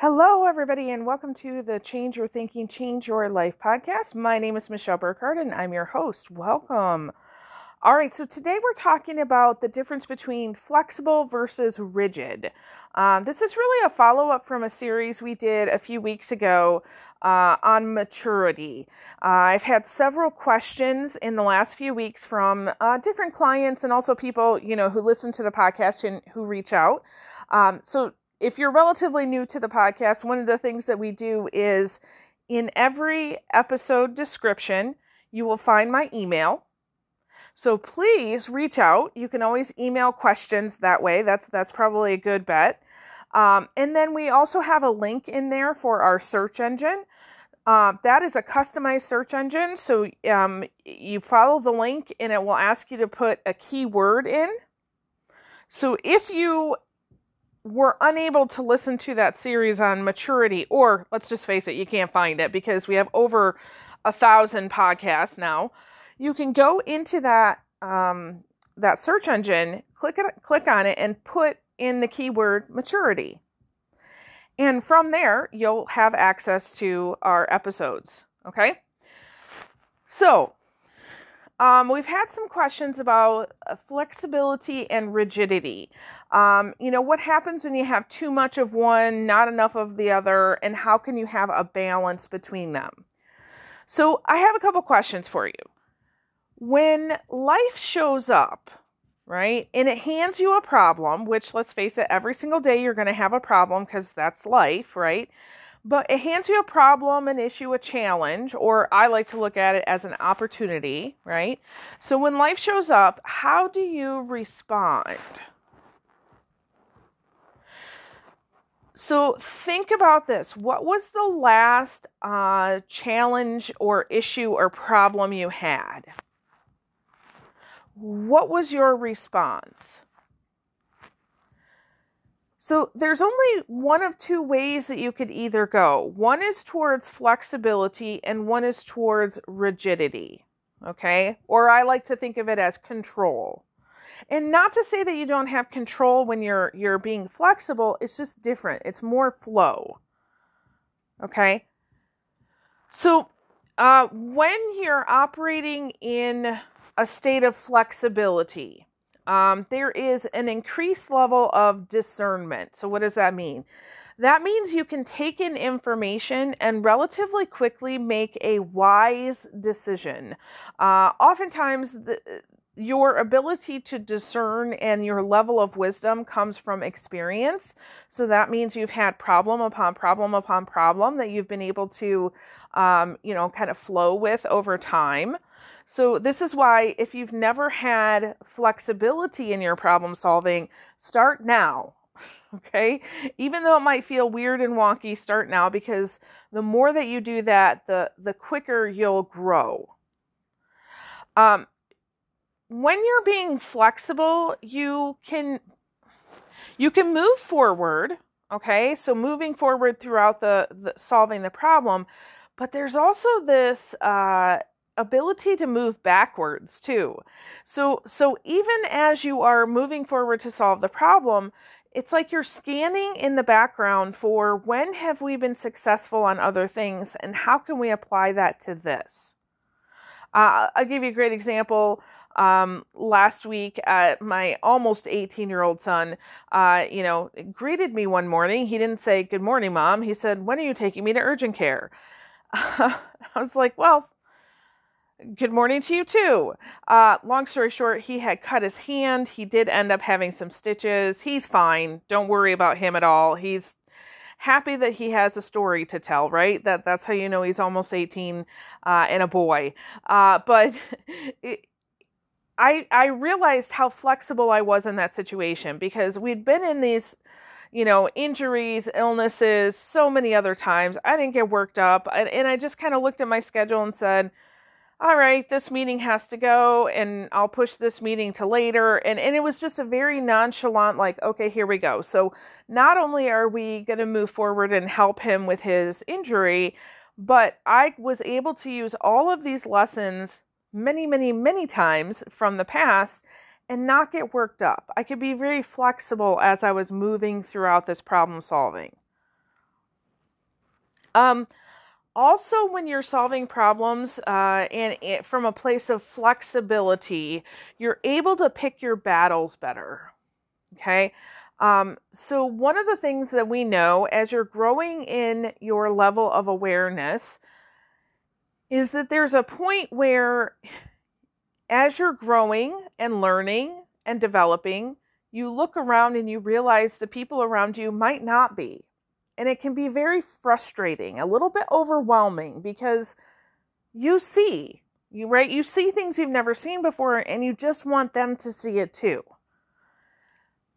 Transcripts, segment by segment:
Hello, everybody, and welcome to the Change Your Thinking, Change Your Life podcast. My name is Michelle Burkhardt, and I'm your host. Welcome. All right, so today we're talking about the difference between flexible versus rigid. Um, this is really a follow up from a series we did a few weeks ago uh, on maturity. Uh, I've had several questions in the last few weeks from uh, different clients and also people, you know, who listen to the podcast and who reach out. Um, so if you're relatively new to the podcast, one of the things that we do is in every episode description, you will find my email. So please reach out. You can always email questions that way. That's that's probably a good bet. Um, and then we also have a link in there for our search engine. Uh, that is a customized search engine. So um, you follow the link and it will ask you to put a keyword in. So if you were unable to listen to that series on maturity, or let's just face it, you can't find it because we have over a thousand podcasts now. You can go into that um, that search engine, click it, click on it, and put in the keyword maturity. And from there, you'll have access to our episodes. Okay. So, um, we've had some questions about uh, flexibility and rigidity. Um, you know, what happens when you have too much of one, not enough of the other, and how can you have a balance between them? So, I have a couple questions for you. When life shows up, right, and it hands you a problem, which let's face it, every single day you're going to have a problem because that's life, right? but it hands you a problem, an issue, a challenge, or I like to look at it as an opportunity, right? So when life shows up, how do you respond? So think about this. What was the last uh, challenge or issue or problem you had? What was your response? So there's only one of two ways that you could either go. One is towards flexibility and one is towards rigidity. Okay? Or I like to think of it as control. And not to say that you don't have control when you're you're being flexible, it's just different. It's more flow. Okay? So uh, when you're operating in a state of flexibility, um, there is an increased level of discernment. So, what does that mean? That means you can take in information and relatively quickly make a wise decision. Uh, oftentimes, the, your ability to discern and your level of wisdom comes from experience. So that means you've had problem upon problem upon problem that you've been able to, um, you know, kind of flow with over time. So, this is why if you've never had flexibility in your problem solving, start now. Okay? Even though it might feel weird and wonky, start now because the more that you do that, the the quicker you'll grow. Um when you're being flexible, you can you can move forward, okay? So moving forward throughout the, the solving the problem, but there's also this uh ability to move backwards too. So so even as you are moving forward to solve the problem, it's like you're scanning in the background for when have we been successful on other things and how can we apply that to this. Uh, I'll give you a great example. Um, last week, uh, my almost 18 year old son, uh, you know, greeted me one morning. He didn't say, Good morning, mom. He said, When are you taking me to urgent care? I was like, Well, Good morning to you too. Uh, long story short, he had cut his hand. He did end up having some stitches. He's fine. Don't worry about him at all. He's happy that he has a story to tell, right? That that's how you know he's almost 18 uh, and a boy. Uh, but I I realized how flexible I was in that situation because we'd been in these you know, injuries, illnesses, so many other times. I didn't get worked up. And, and I just kind of looked at my schedule and said, all right, this meeting has to go and I'll push this meeting to later. And, and it was just a very nonchalant, like, okay, here we go. So not only are we going to move forward and help him with his injury, but I was able to use all of these lessons many, many, many times from the past and not get worked up. I could be very flexible as I was moving throughout this problem solving. Um, also, when you're solving problems uh, and it, from a place of flexibility, you're able to pick your battles better. Okay. Um, so, one of the things that we know as you're growing in your level of awareness is that there's a point where, as you're growing and learning and developing, you look around and you realize the people around you might not be. And it can be very frustrating, a little bit overwhelming because you see, you right, you see things you've never seen before and you just want them to see it too.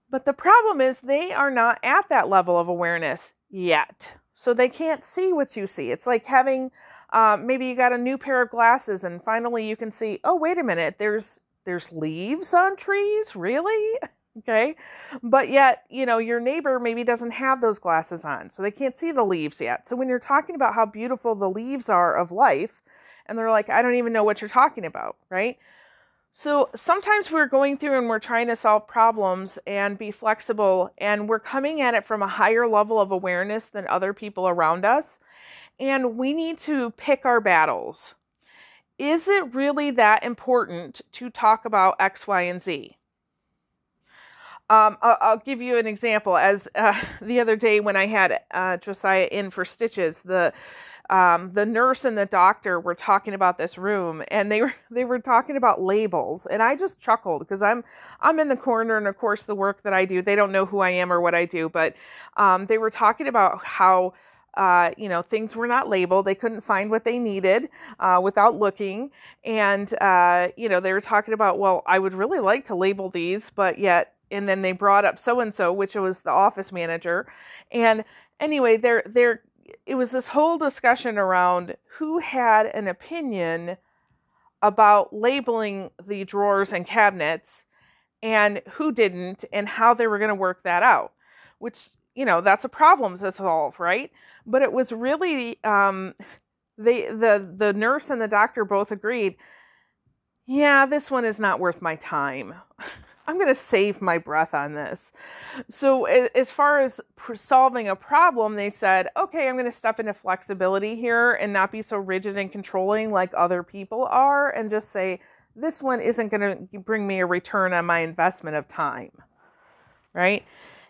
But the problem is they are not at that level of awareness yet. So they can't see what you see. It's like having uh, maybe you got a new pair of glasses and finally you can see, oh wait a minute, there's there's leaves on trees, really? okay. But yet you know your neighbor maybe doesn't have those glasses on so they can't see the leaves yet. So when you're talking about how beautiful the leaves are of life and they're like i don't even know what you're talking about right? So sometimes we're going through and we're trying to solve problems and be flexible and we're coming at it from a higher level of awareness than other people around us and we need to pick our battles is it really that important to talk about x y and z um, I'll, give you an example. As uh, the other day when I had uh, Josiah in for stitches, the um, the nurse and the doctor were talking about this room, and they were they were talking about labels, and I just chuckled because I'm I'm in the corner, and of course the work that I do, they don't know who I am or what I do, but um, they were talking about how. Uh, you know, things were not labeled. They couldn't find what they needed uh, without looking. And, uh, you know, they were talking about, well, I would really like to label these, but yet and then they brought up so and so, which was the office manager. And anyway, there there it was this whole discussion around who had an opinion about labeling the drawers and cabinets and who didn't and how they were going to work that out which you know that's a problem to solve right but it was really um they the the nurse and the doctor both agreed yeah this one is not worth my time I'm going to save my breath on this. So, as far as solving a problem, they said, okay, I'm going to step into flexibility here and not be so rigid and controlling like other people are, and just say, this one isn't going to bring me a return on my investment of time. Right?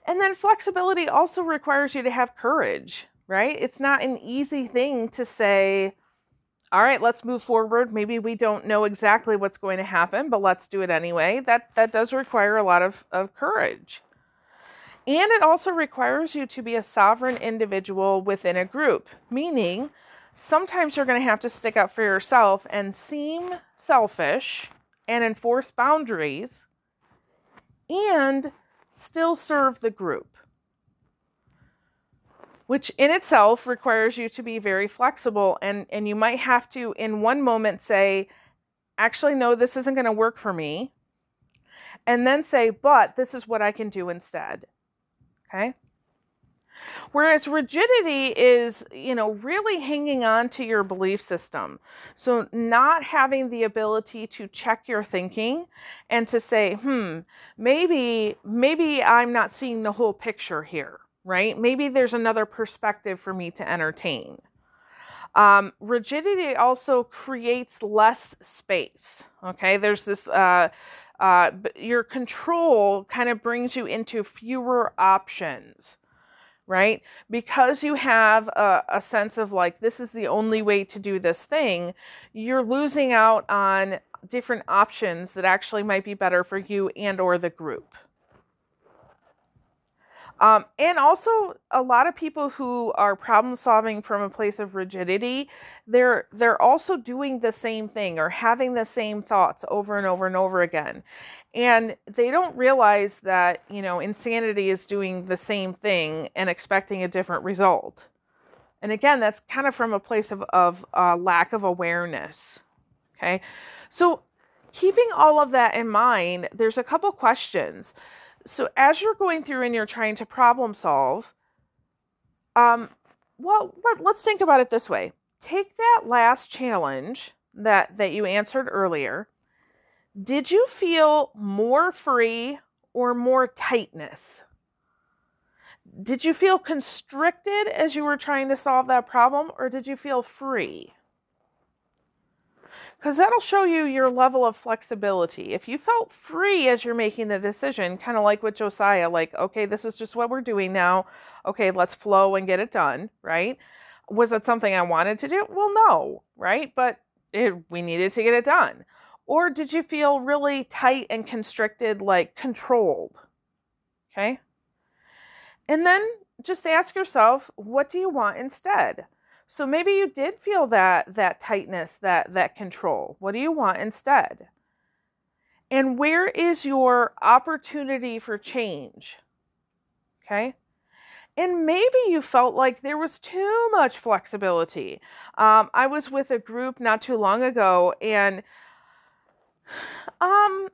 And then flexibility also requires you to have courage, right? It's not an easy thing to say, all right, let's move forward. Maybe we don't know exactly what's going to happen, but let's do it anyway. That that does require a lot of, of courage. And it also requires you to be a sovereign individual within a group, meaning sometimes you're going to have to stick up for yourself and seem selfish and enforce boundaries and still serve the group which in itself requires you to be very flexible. And and you might have to in one moment say actually no this isn't going to work for me. And then say but this is what I can do instead. Okay Whereas rigidity is, you know, really hanging on to your belief system. So, not having the ability to check your thinking and to say, hmm, maybe, maybe I'm not seeing the whole picture here right? Maybe there's another perspective for me to entertain. Um, rigidity also creates less space. Okay, there's this. Uh, uh, your control kind of brings you into fewer options, right? Because you have a, a sense of like this is the only way to do this thing. You're losing out on different options that actually might be better for you and or the group. Um, and also, a lot of people who are problem solving from a place of rigidity, they're they're also doing the same thing or having the same thoughts over and over and over again, and they don't realize that you know insanity is doing the same thing and expecting a different result. And again, that's kind of from a place of of uh, lack of awareness. Okay, so keeping all of that in mind, there's a couple questions so as you're going through and you're trying to problem solve, um, well, let, let's think about it this way. Take that last challenge that that you answered earlier. Did you feel more free or more tightness? Did you feel constricted as you were trying to solve that problem, or did you feel free? Because that'll show you your level of flexibility. If you felt free as you're making the decision, kind of like with Josiah, like, okay, this is just what we're doing now. Okay, let's flow and get it done, right? Was it something I wanted to do? Well, no, right? But it, we needed to get it done. Or did you feel really tight and constricted, like controlled? Okay. And then just ask yourself, what do you want instead? So maybe you did feel that that tightness, that that control. What do you want instead? And where is your opportunity for change? Okay? And maybe you felt like there was too much flexibility. Um, I was with a group not too long ago, and um,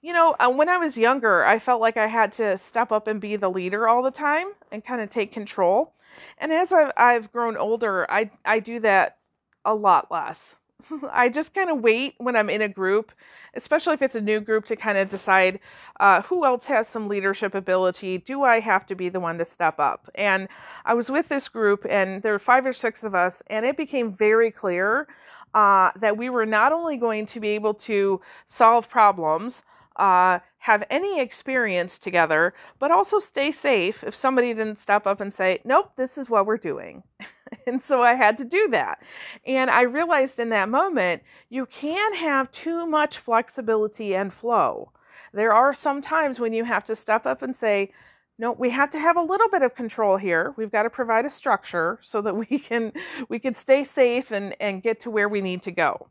you know, uh, when I was younger, I felt like I had to step up and be the leader all the time and kind of take control. And as I've, I've grown older, I, I do that a lot less. I just kind of wait when I'm in a group, especially if it's a new group, to kind of decide uh, who else has some leadership ability. Do I have to be the one to step up? And I was with this group, and there were five or six of us, and it became very clear uh, that we were not only going to be able to solve problems, uh, have any experience together, but also stay safe if somebody didn't step up and say, Nope, this is what we're doing. and so I had to do that. And I realized in that moment, you can have too much flexibility and flow. There are some times when you have to step up and say, no we have to have a little bit of control here we've got to provide a structure so that we can we can stay safe and and get to where we need to go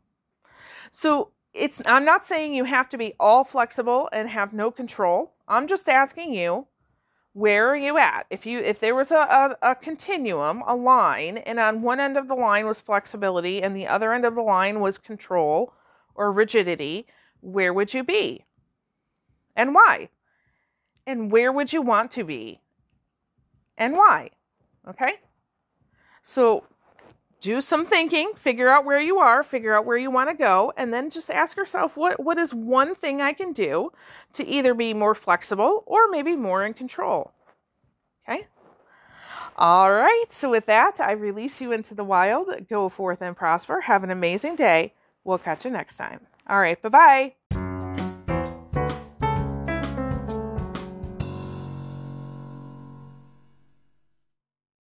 so it's I'm not saying you have to be all flexible and have no control. I'm just asking you where are you at? If you if there was a, a, a, continuum, a line, and on one end of the line was flexibility and the other end of the line was control or rigidity, where would you be? And why? And where would you want to be? And why? Okay? So do some thinking, figure out where you are, figure out where you want to go, and then just ask yourself what what is one thing I can do to either be more flexible or maybe more in control. Okay? All right. So with that, I release you into the wild. Go forth and prosper. Have an amazing day. We'll catch you next time. All right. Bye-bye.